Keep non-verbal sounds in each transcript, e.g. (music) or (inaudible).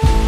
you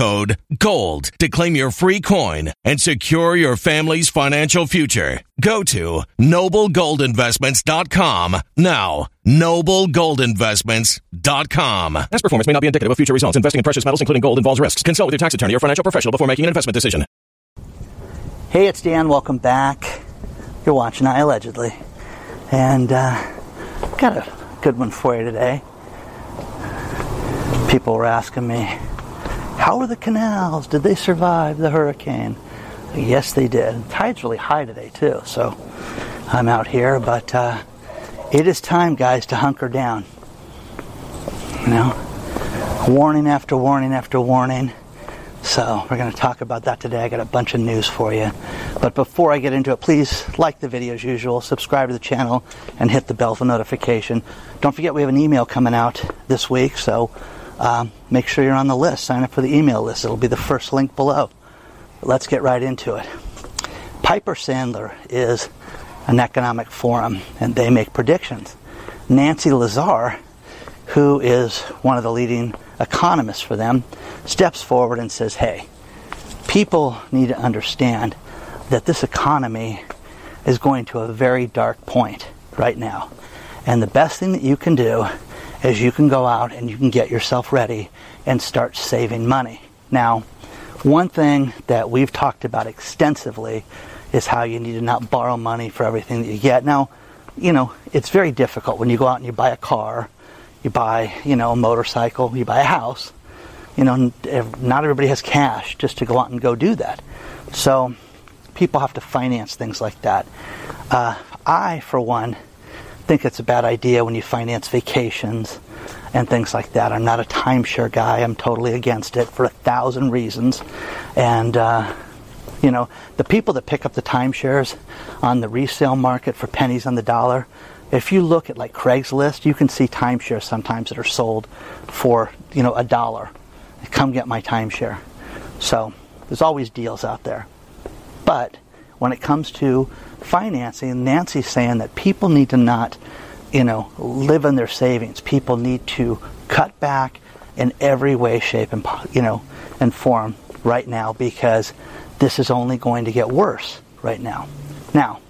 GOLD to claim your free coin and secure your family's financial future. Go to noblegoldinvestments.com now. Noblegoldinvestments.com. Past performance may not be indicative of future results. Investing in precious metals, including gold, involves risks. Consult with your tax attorney or financial professional before making an investment decision. Hey, it's Dan. Welcome back. You're watching iAllegedly. And uh, got a good one for you today. People were asking me, how are the canals? Did they survive the hurricane? Yes, they did. Tide's really high today, too, so I'm out here, but uh, it is time, guys, to hunker down. You know, warning after warning after warning. So, we're going to talk about that today. I got a bunch of news for you. But before I get into it, please like the video as usual, subscribe to the channel, and hit the bell for notification. Don't forget, we have an email coming out this week, so um, make sure you're on the list. Sign up for the email list, it'll be the first link below. Let's get right into it. Piper Sandler is an economic forum, and they make predictions. Nancy Lazar, who is one of the leading economists for them, steps forward and says, hey, people need to understand that this economy is going to a very dark point right now. And the best thing that you can do is you can go out and you can get yourself ready and start saving money. Now, one thing that we've talked about extensively is how you need to not borrow money for everything that you get. Now, you know, it's very difficult when you go out and you buy a car, you buy, you know, a motorcycle, you buy a house. You know, not everybody has cash just to go out and go do that. So, people have to finance things like that. Uh, I, for one, think it's a bad idea when you finance vacations and things like that. I'm not a timeshare guy. I'm totally against it for a thousand reasons. And, uh, you know, the people that pick up the timeshares on the resale market for pennies on the dollar, if you look at like Craigslist, you can see timeshares sometimes that are sold for, you know, a dollar. Come get my timeshare. So there's always deals out there. But when it comes to financing, Nancy's saying that people need to not, you know, live in their savings. People need to cut back in every way, shape, and you know, and form right now because this is only going to get worse right now. Now,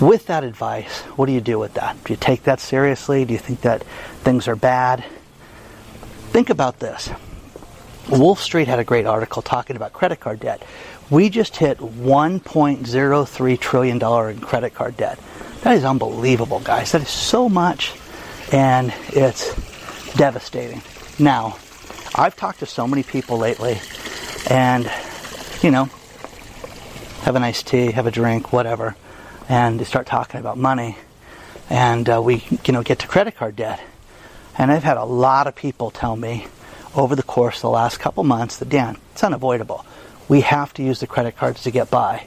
with that advice, what do you do with that? Do you take that seriously? Do you think that things are bad? Think about this. Wolf Street had a great article talking about credit card debt. We just hit $1.03 trillion in credit card debt. That is unbelievable, guys. That is so much, and it's devastating. Now, I've talked to so many people lately, and, you know, have a nice tea, have a drink, whatever, and they start talking about money, and uh, we, you know, get to credit card debt. And I've had a lot of people tell me over the course of the last couple months that, Dan, it's unavoidable. We have to use the credit cards to get by.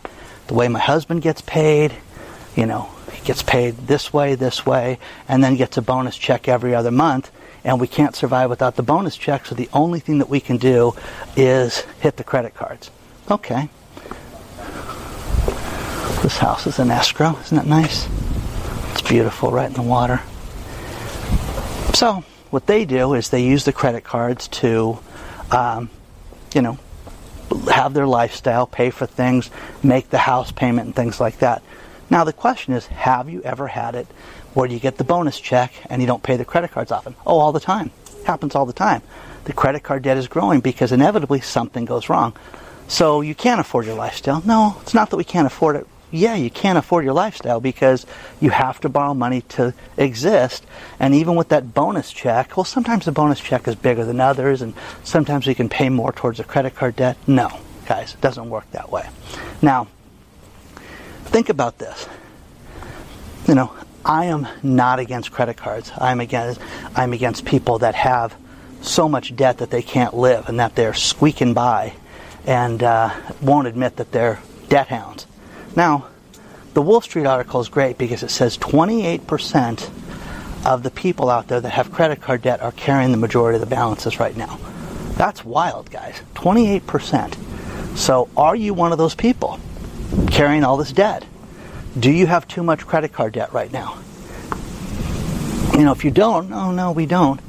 The way my husband gets paid, you know, he gets paid this way, this way, and then gets a bonus check every other month, and we can't survive without the bonus check, so the only thing that we can do is hit the credit cards. Okay. This house is an escrow. Isn't that nice? It's beautiful, right in the water. So, what they do is they use the credit cards to, um, you know, have their lifestyle, pay for things, make the house payment, and things like that. Now, the question is have you ever had it where you get the bonus check and you don't pay the credit cards often? Oh, all the time. Happens all the time. The credit card debt is growing because inevitably something goes wrong. So you can't afford your lifestyle. No, it's not that we can't afford it yeah, you can't afford your lifestyle because you have to borrow money to exist. And even with that bonus check, well, sometimes the bonus check is bigger than others, and sometimes we can pay more towards a credit card debt. No, guys, it doesn't work that way. Now, think about this. You know, I am not against credit cards. I'm against I'm against people that have so much debt that they can't live and that they're squeaking by and uh, won't admit that they're debt hounds. Now, the Wall Street article is great because it says 28% of the people out there that have credit card debt are carrying the majority of the balances right now. That's wild, guys. 28%. So, are you one of those people carrying all this debt? Do you have too much credit card debt right now? You know, if you don't, oh no, we don't,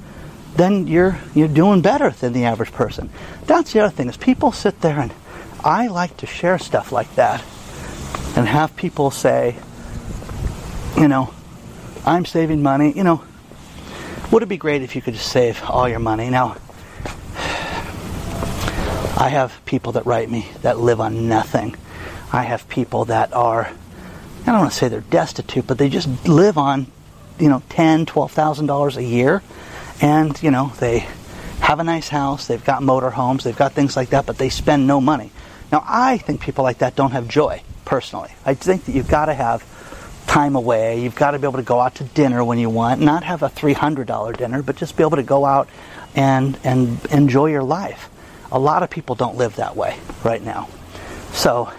then you're you're doing better than the average person. That's the other thing is people sit there and I like to share stuff like that and have people say, you know, I'm saving money. You know, would it be great if you could just save all your money? Now, I have people that write me that live on nothing. I have people that are, I don't want to say they're destitute, but they just live on, you know, ten, twelve thousand dollars a year, and you know they have a nice house, they've got motor homes, they've got things like that, but they spend no money. Now, I think people like that don't have joy personally. I think that you've got to have time away. You've got to be able to go out to dinner when you want, not have a $300 dinner, but just be able to go out and and enjoy your life. A lot of people don't live that way right now. So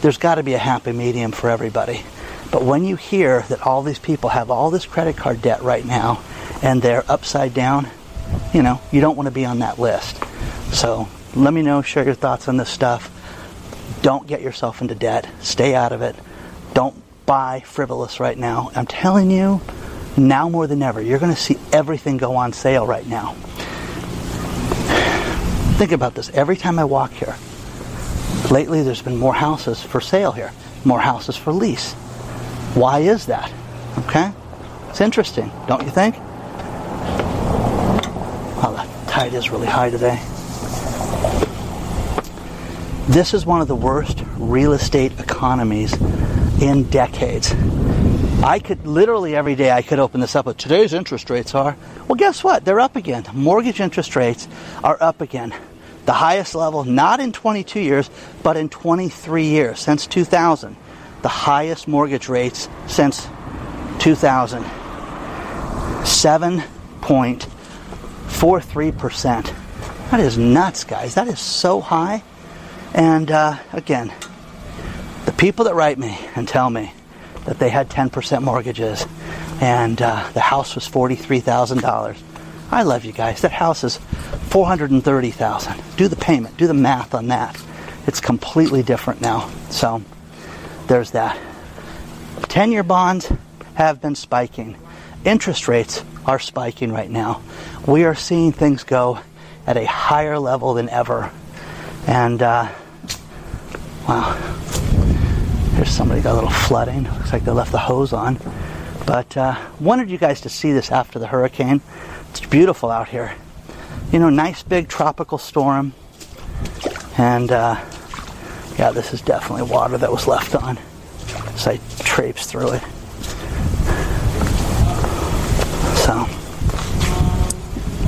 there's got to be a happy medium for everybody. But when you hear that all these people have all this credit card debt right now and they're upside down, you know, you don't want to be on that list. So let me know, share your thoughts on this stuff. Don't get yourself into debt. Stay out of it. Don't buy frivolous right now. I'm telling you, now more than ever, you're going to see everything go on sale right now. Think about this. Every time I walk here, lately there's been more houses for sale here, more houses for lease. Why is that? Okay? It's interesting, don't you think? Oh, the tide is really high today. This is one of the worst real estate economies in decades. I could literally every day I could open this up with today's interest rates are. Well, guess what? They're up again. Mortgage interest rates are up again. The highest level, not in 22 years, but in 23 years, since 2000. The highest mortgage rates since 2000. 7.43%. That is nuts, guys. That is so high. And uh, again, the people that write me and tell me that they had 10% mortgages and uh, the house was $43,000. I love you guys. That house is 430,000. Do the payment, do the math on that. It's completely different now. So there's that. 10 year bonds have been spiking. Interest rates are spiking right now. We are seeing things go at a higher level than ever. And, uh, wow. Here's somebody got a little flooding. Looks like they left the hose on. But uh, wanted you guys to see this after the hurricane. It's beautiful out here. You know, nice big tropical storm. And uh, yeah, this is definitely water that was left on. So I traipsed through it. So,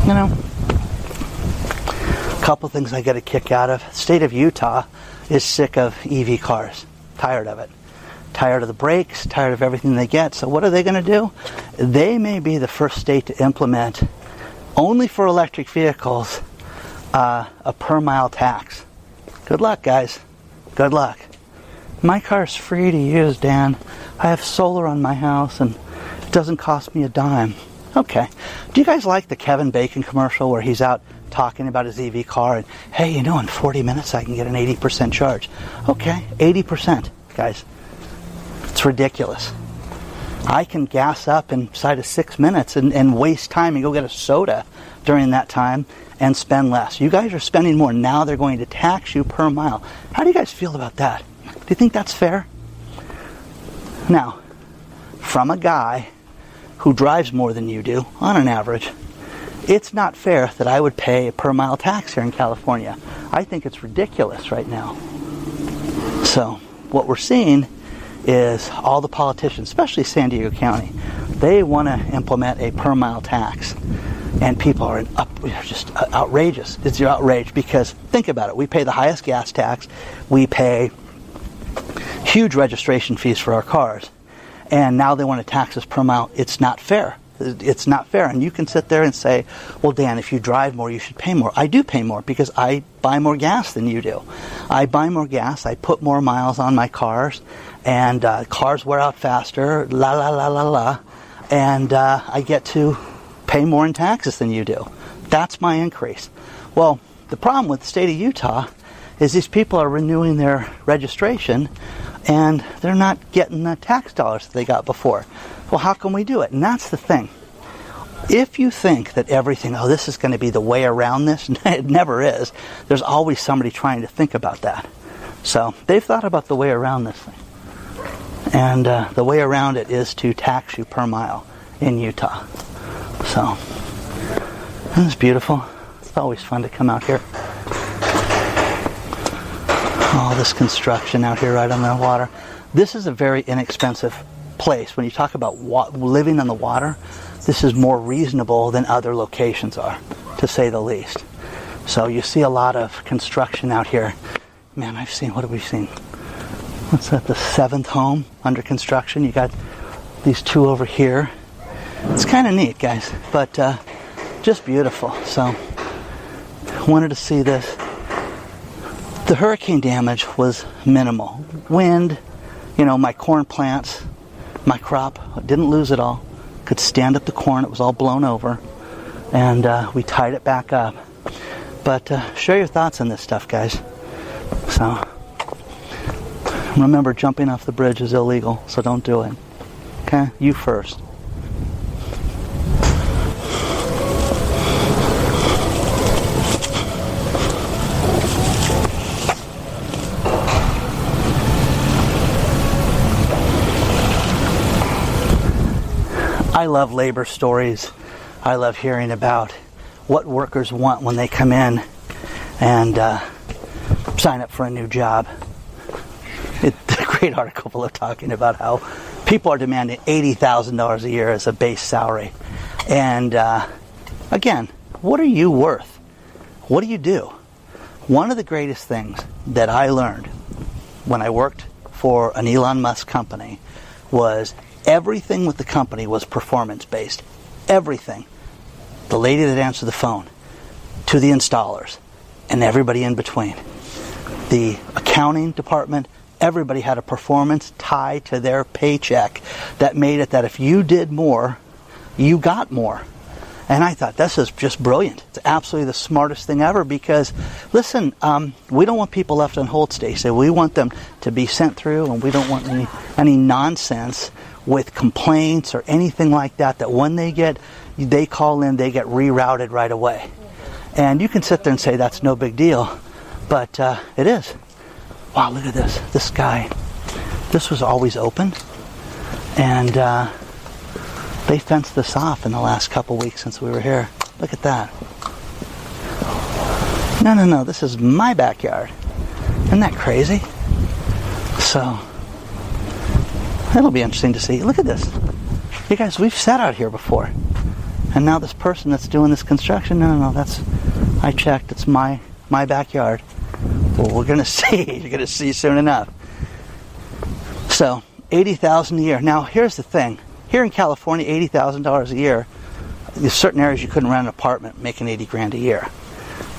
you know, a couple things I get a kick out of. State of Utah is sick of EV cars, tired of it, tired of the brakes, tired of everything they get. So what are they going to do? They may be the first state to implement only for electric vehicles uh, a per mile tax. Good luck, guys. Good luck. My car is free to use, Dan. I have solar on my house and it doesn't cost me a dime. Okay. Do you guys like the Kevin Bacon commercial where he's out talking about his EV car and, hey, you know, in 40 minutes I can get an 80% charge? Okay, 80%, guys. It's ridiculous. I can gas up inside of six minutes and, and waste time and go get a soda during that time and spend less. You guys are spending more. Now they're going to tax you per mile. How do you guys feel about that? Do you think that's fair? Now, from a guy who drives more than you do, on an average, it's not fair that I would pay a per mile tax here in California. I think it's ridiculous right now. So, what we're seeing is all the politicians, especially San Diego County, they want to implement a per mile tax. And people are up, just uh, outrageous. It's outrage because think about it. We pay the highest gas tax. We pay huge registration fees for our cars. And now they want to tax us per mile. It's not fair. It's not fair. And you can sit there and say, well, Dan, if you drive more, you should pay more. I do pay more because I buy more gas than you do. I buy more gas. I put more miles on my cars and uh, cars wear out faster, la la la la la, and uh, I get to pay more in taxes than you do. That's my increase. Well, the problem with the state of Utah is these people are renewing their registration and they're not getting the tax dollars that they got before. Well, how can we do it? And that's the thing. If you think that everything, oh, this is going to be the way around this, (laughs) it never is. There's always somebody trying to think about that. So they've thought about the way around this thing. And uh, the way around it is to tax you per mile in Utah. So, it's beautiful. It's always fun to come out here. All this construction out here right on the water. This is a very inexpensive place. When you talk about wa- living on the water, this is more reasonable than other locations are, to say the least. So you see a lot of construction out here. Man, I've seen, what have we seen? What's that? The seventh home under construction. You got these two over here. It's kind of neat, guys, but uh, just beautiful. So, wanted to see this. The hurricane damage was minimal. Wind, you know, my corn plants, my crop, didn't lose it all. Could stand up the corn, it was all blown over. And uh, we tied it back up. But uh, share your thoughts on this stuff, guys. So, Remember, jumping off the bridge is illegal, so don't do it. Okay? You first. I love labor stories. I love hearing about what workers want when they come in and uh, sign up for a new job it, (laughs) a great article below talking about how people are demanding $80,000 a year as a base salary. And uh, again, what are you worth? What do you do? One of the greatest things that I learned when I worked for an Elon Musk company was everything with the company was performance based. Everything. The lady that answered the phone, to the installers, and everybody in between. The accounting department, everybody had a performance tie to their paycheck that made it that if you did more, you got more. And I thought, this is just brilliant. It's absolutely the smartest thing ever because, listen, um, we don't want people left on hold, Stacey. We want them to be sent through, and we don't want any, any nonsense with complaints or anything like that, that when they get, they call in, they get rerouted right away. And you can sit there and say that's no big deal, but uh, it is. Wow, look at this. This guy, this was always open. And uh, they fenced this off in the last couple weeks since we were here. Look at that. No, no, no, this is my backyard. Isn't that crazy? So, it'll be interesting to see. Look at this. You guys, we've sat out here before. And now this person that's doing this construction, no, no, no, that's, I checked, it's my, my backyard. Well, we're going (laughs) to see. You're going to see soon enough. So, 80000 a year. Now, here's the thing. Here in California, $80,000 a year, there's certain areas you couldn't rent an apartment making 80 grand a year.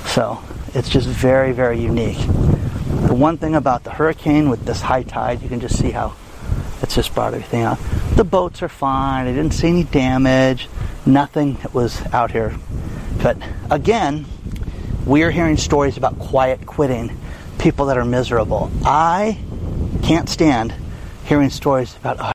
So, it's just very, very unique. The one thing about the hurricane with this high tide, you can just see how it's just brought everything out. The boats are fine. I didn't see any damage. Nothing that was out here. But again, we are hearing stories about quiet quitting, people that are miserable. I can't stand hearing stories about, oh,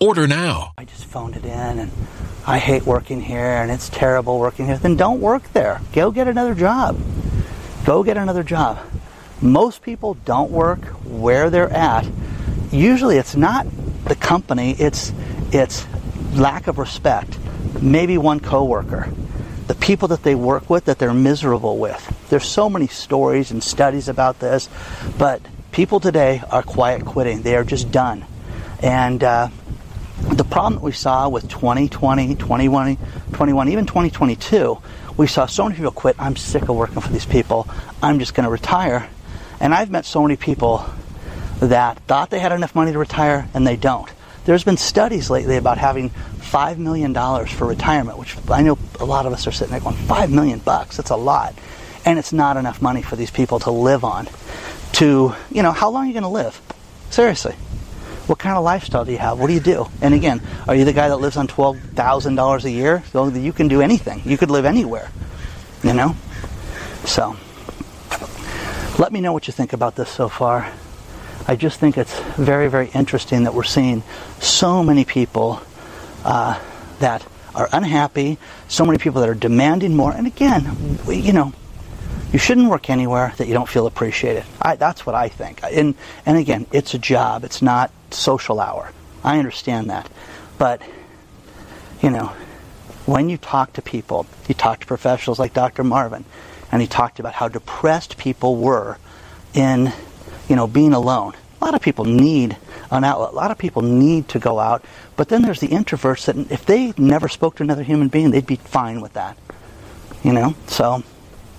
Order now. I just phoned it in and I hate working here and it's terrible working here. Then don't work there. Go get another job. Go get another job. Most people don't work where they're at. Usually it's not the company, it's it's lack of respect. Maybe one coworker. The people that they work with that they're miserable with. There's so many stories and studies about this, but people today are quiet quitting. They are just done. And uh, the problem that we saw with 2020, 21, 21, even 2022, we saw so many people quit. I'm sick of working for these people. I'm just going to retire. And I've met so many people that thought they had enough money to retire and they don't. There's been studies lately about having $5 million for retirement, which I know a lot of us are sitting there going, $5 million bucks, that's a lot. And it's not enough money for these people to live on. To, you know, how long are you going to live? Seriously. What kind of lifestyle do you have? What do you do? And again, are you the guy that lives on twelve thousand dollars a year? So you can do anything. You could live anywhere. You know. So, let me know what you think about this so far. I just think it's very, very interesting that we're seeing so many people uh, that are unhappy, so many people that are demanding more. And again, we, you know, you shouldn't work anywhere that you don't feel appreciated. I, that's what I think. And and again, it's a job. It's not social hour. I understand that, but you know, when you talk to people, you talk to professionals like Dr. Marvin, and he talked about how depressed people were in, you know, being alone. A lot of people need an outlet. A lot of people need to go out. But then there's the introverts that if they never spoke to another human being, they'd be fine with that. You know? So,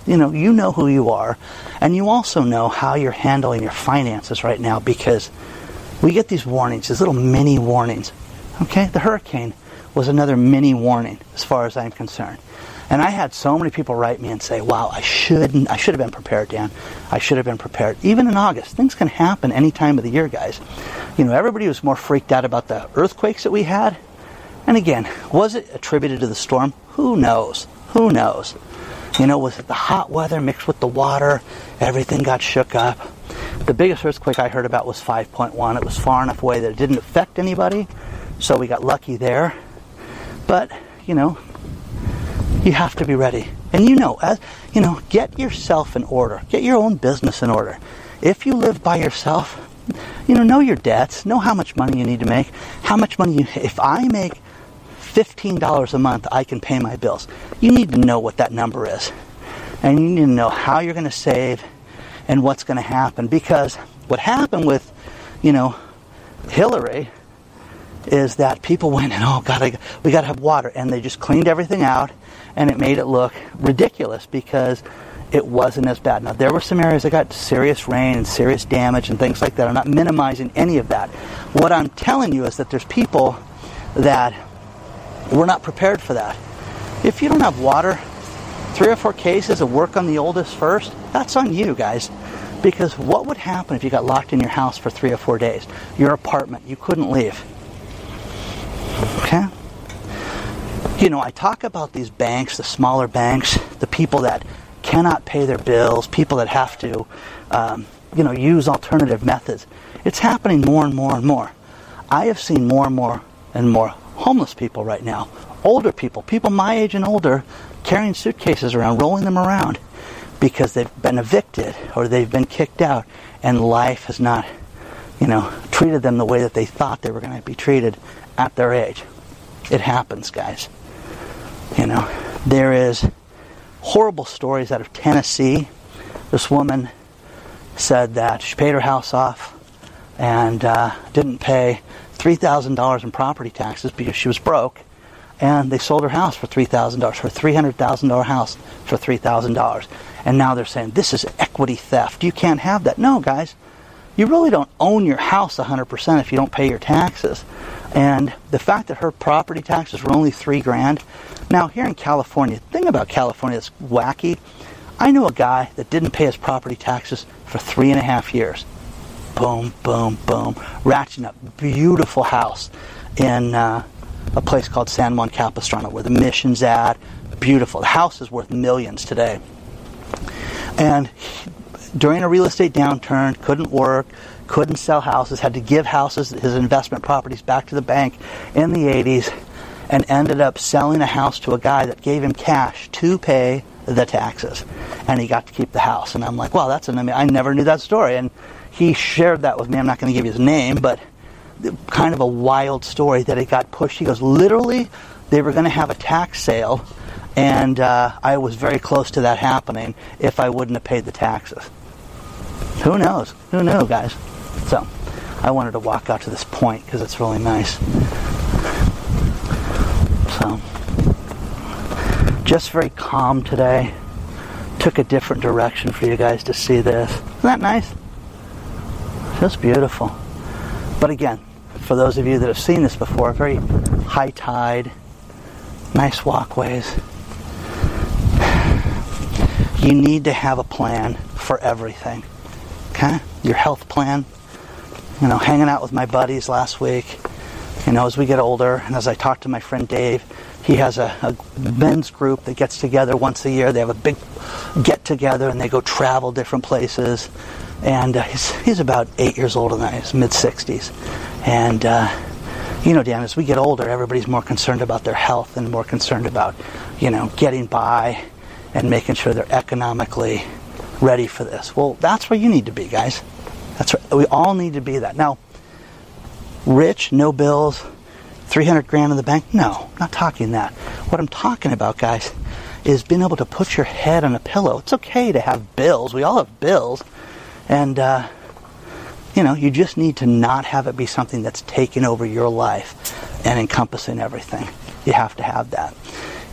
you know, you know who you are. And you also know how you're handling your finances right now because we get these warnings, these little mini warnings. Okay? The hurricane was another mini warning as far as I'm concerned. And I had so many people write me and say, "Wow, I shouldn't. I should have been prepared, Dan. I should have been prepared." Even in August, things can happen any time of the year, guys. You know, everybody was more freaked out about the earthquakes that we had. And again, was it attributed to the storm? Who knows? Who knows? You know, was it the hot weather mixed with the water? Everything got shook up. The biggest earthquake I heard about was 5.1. It was far enough away that it didn't affect anybody, so we got lucky there. But, you know, you have to be ready. And you know, as you know, get yourself in order. Get your own business in order. If you live by yourself, you know, know your debts, know how much money you need to make, how much money you if I make $15 a month, I can pay my bills. You need to know what that number is. And you need to know how you're going to save and what's going to happen because what happened with, you know, Hilary is that people (laughs) went and oh god we got to have water and they just cleaned everything out and it made it look ridiculous because it wasn't as bad. Now, there were some areas that got serious rain and serious damage and things like that. I'm not minimizing any of that. What I'm telling you is that there's people that were not prepared for that. If you don't have water, three or four cases of work on the oldest first, that's on you, guys. Because what would happen if you got locked in your house for three or four days? Your apartment, you couldn't leave. Okay? you know, I talk about these banks, the smaller banks, the people that cannot pay their bills, people that have to, um, you know, use alternative methods. It's happening more and more and more. I have seen more and more and more homeless people right now, older people, people my age and older, carrying suitcases around, rolling them around because they've been evicted or they've been kicked out and life has not, you know, treated them the way that they thought they were going to be treated at their age. It happens, guys. You know, there is horrible stories out of Tennessee. This woman said that she paid her house off and uh, didn't pay $3,000 in property taxes because she was broke. And they sold her house for $3,000, her $300,000 house for $3,000. And now they're saying this is equity theft. You can't have that. No, guys. You really don't own your house 100% if you don't pay your taxes. And the fact that her property taxes were only three grand, now, here in California, the thing about California that's wacky, I knew a guy that didn't pay his property taxes for three and a half years. Boom, boom, boom. Ratcheting up. Beautiful house in uh, a place called San Juan Capistrano where the mission's at. Beautiful. The house is worth millions today. And he, during a real estate downturn, couldn't work, couldn't sell houses, had to give houses, his investment properties back to the bank in the 80s and ended up selling a house to a guy that gave him cash to pay the taxes. And he got to keep the house. And I'm like, wow, that's an I never knew that story. And he shared that with me. I'm not going to give you his name, but kind of a wild story that it got pushed. He goes, literally, they were going to have a tax sale, and uh, I was very close to that happening if I wouldn't have paid the taxes. Who knows? Who knew, guys? So, I wanted to walk out to this point because it's really nice. So, just very calm today. Took a different direction for you guys to see this. Isn't that nice? Just beautiful. But again, for those of you that have seen this before, very high tide, nice walkways. You need to have a plan for everything. Okay? Your health plan. You know, hanging out with my buddies last week you know, as we get older, and as I talk to my friend Dave, he has a, a men's group that gets together once a year. They have a big get together and they go travel different places. And uh, he's, he's about eight years older than I am, mid 60s. And, uh, you know, Dan, as we get older, everybody's more concerned about their health and more concerned about, you know, getting by and making sure they're economically ready for this. Well, that's where you need to be, guys. That's where, we all need to be that. Now, rich, no bills, 300 grand in the bank. No, not talking that. What I'm talking about, guys, is being able to put your head on a pillow. It's okay to have bills. We all have bills. And, uh, you know, you just need to not have it be something that's taking over your life and encompassing everything. You have to have that.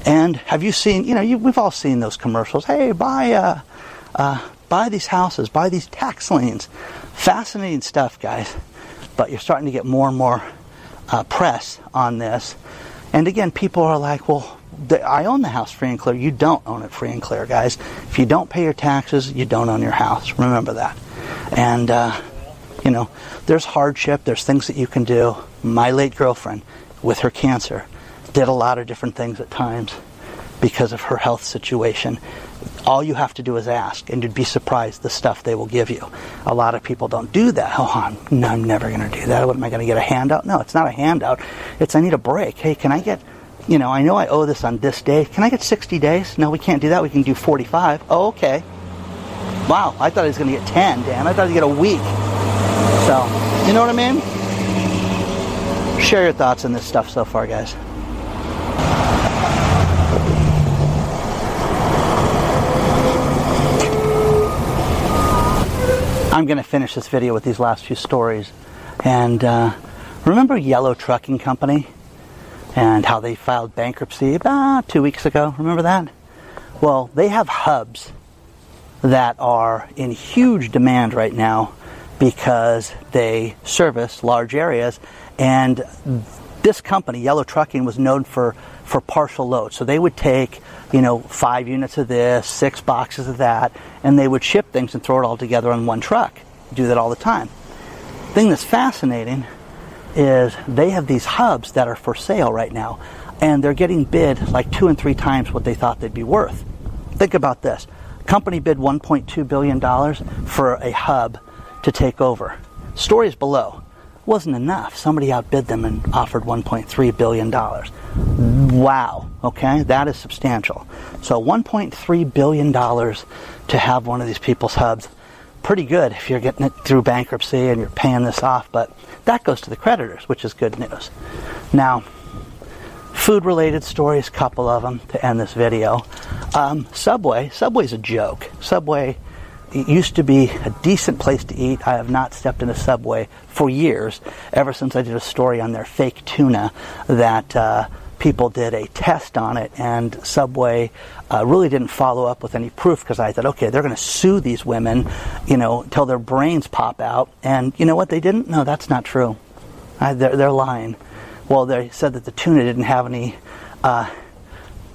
And have you seen, you know, you, we've all seen those commercials. Hey, buy, uh, uh, buy these houses, buy these tax liens. Fascinating stuff, guys. But you're starting to get more and more uh, press on this. And again, people are like, well, I own the house free and clear. You don't own it free and clear, guys. If you don't pay your taxes, you don't own your house. Remember that. And, uh, you know, there's hardship, there's things that you can do. My late girlfriend, with her cancer, did a lot of different things at times because of her health situation. All you have to do is ask, and you'd be surprised the stuff they will give you. A lot of people don't do that. (laughs) Oh, I'm, no, I'm never going to do that. What am I going to get a handout? No, it's not a handout. It's I need a break. Hey, can I get, you know, I know I owe this on this day. Can I get 60 days? No, we can't do that. We can do 45. Oh, okay. Wow, I thought I was going to get 10, Dan. I thought I'd get a week. So, you know what I mean? Share your thoughts on this stuff so far, guys. I'm going to finish this video with these last few stories. And uh, remember Yellow Trucking Company and how they filed bankruptcy about two weeks ago? Remember that? Well, they have hubs that are in huge demand right now because they service large areas. And this company, Yellow Trucking, was known for, for partial loads. So they would take you know, five units of this, six boxes of that, and they would ship things and throw it all together on one truck. Do that all the time. Thing that's fascinating is they have these hubs that are for sale right now, and they're getting bid like two and three times what they thought they'd be worth. Think about this. Company bid $1.2 billion for a hub to take over. Stories below. Wasn't enough. Somebody outbid them and offered $1.3 billion. Wow. Okay, that is substantial. So 1.3 billion dollars to have one of these people's hubs. Pretty good if you're getting it through bankruptcy and you're paying this off, but that goes to the creditors, which is good news. Now, food-related stories, couple of them to end this video. Um, Subway. Subway's a joke. Subway it used to be a decent place to eat. I have not stepped in a Subway for years, ever since I did a story on their fake tuna that uh, people did a test on it, and Subway uh, really didn't follow up with any proof because I thought, okay, they're going to sue these women, you know, until their brains pop out. And you know what? They didn't. No, that's not true. Uh, they're, they're lying. Well, they said that the tuna didn't have any uh,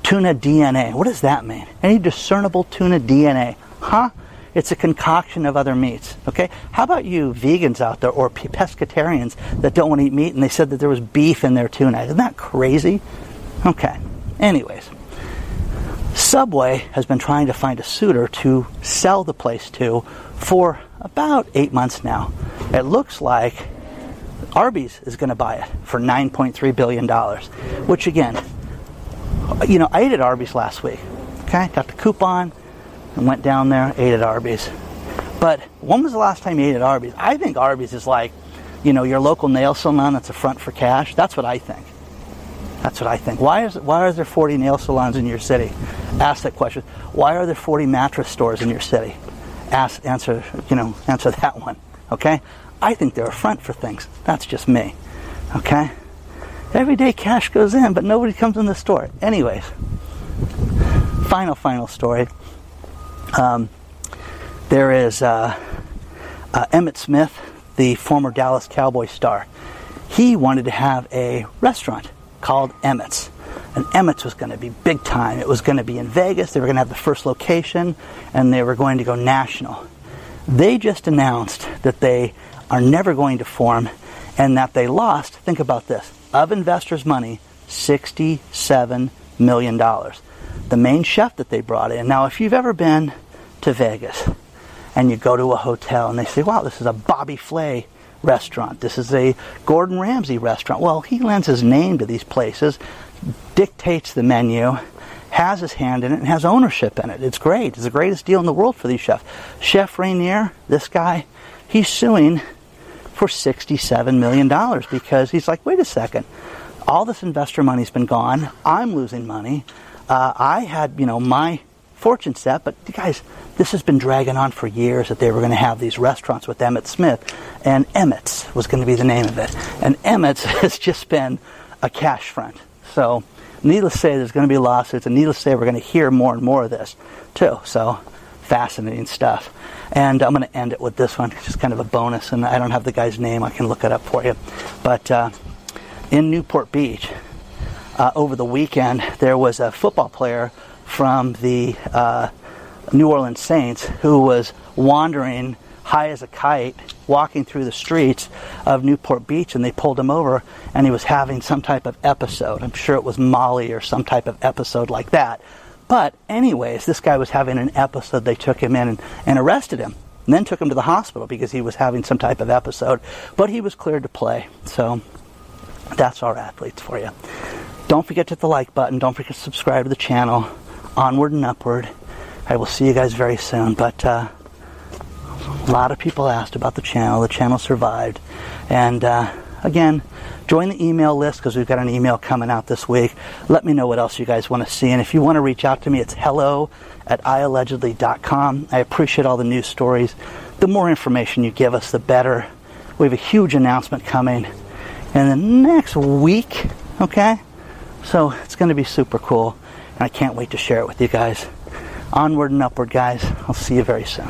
tuna DNA. What does that mean? Any discernible tuna DNA? Huh? It's a concoction of other meats. Okay? How about you vegans out there or pescatarians that don't want to eat meat and they said that there was beef in their tuna? Isn't that crazy? Okay. Anyways, Subway has been trying to find a suitor to sell the place to for about eight months now. It looks like Arby's is going to buy it for $9.3 billion, which again, you know, I ate at Arby's last week. Okay, got the coupon, and went down there, ate at Arby's. But when was the last time you ate at Arby's? I think Arby's is like, you know, your local nail salon that's a front for cash. That's what I think. That's what I think. Why is why are there 40 nail salons in your city? Ask that question. Why are there 40 mattress stores in your city? Ask answer, you know, answer (laughs) that one. Okay? I think they're a front for things. That's just me. Okay? Every day cash goes in, but nobody comes in the store. Anyways, final final story. Um, there is uh, uh, Emmitt Smith, the former Dallas Cowboy star. He wanted to have a restaurant called Emmitt's. And Emmitt's was going to be big time. It was going to be in Vegas. They were going to have the first location, and they were going to go national. They just announced that they are never going to form and that they lost, think about this, of investors' money, $67 million the main chef that they brought in. Now, if you've ever been to Vegas and you go to a hotel and they say, wow, this is a Bobby Flay restaurant, this is a Gordon Ramsay restaurant. Well, he lends his name to these places, dictates the menu, has his hand in it, and has ownership in it. It's great. It's the greatest deal in the world for these chefs. Chef Rainier, this guy, he's suing for $67 million because he's like, wait a second all this investor money's been gone. I'm losing money. Uh, I had, you know, my fortune set, but guys, this has been dragging on for years that they were going to have these restaurants with Emmitt Smith, and Emmitt's was going to be the name of it. And Emmitt's (laughs) has just been a cash front. So, needless to say, there's going to be lawsuits, and needless to say, we're going to hear more and more of this too. So, fascinating stuff. And I'm going to end it with this one, just kind of a bonus. And I don't have the guy's name; I can look it up for you. But uh, in Newport Beach, uh, over the weekend, there was a football player from the uh, New Orleans Saints who was wandering high as a kite, walking through the streets of Newport Beach, and they pulled him over, and he was having some type of episode. I'm sure it was Molly or some type of episode like that. But, anyways, this guy was having an episode. They took him in and, and arrested him, and then took him to the hospital because he was having some type of episode. But he was cleared to play. So, that's our athletes for you. Don't forget to hit the like button. Don't forget to subscribe to the channel. Onward and upward. I will see you guys very soon. But uh, a lot of people asked about the channel. The channel survived. And uh, again, join the email list because we've got an email coming out this week. Let me know what else you guys want to see. And if you want to reach out to me, it's hello at iallegedly.com. I appreciate all the news stories. The more information you give us, the better. We have a huge announcement coming in the next week. Okay? So it's going to be super cool. And I can't wait to share it with you guys. Onward and upward, guys. I'll see you very soon.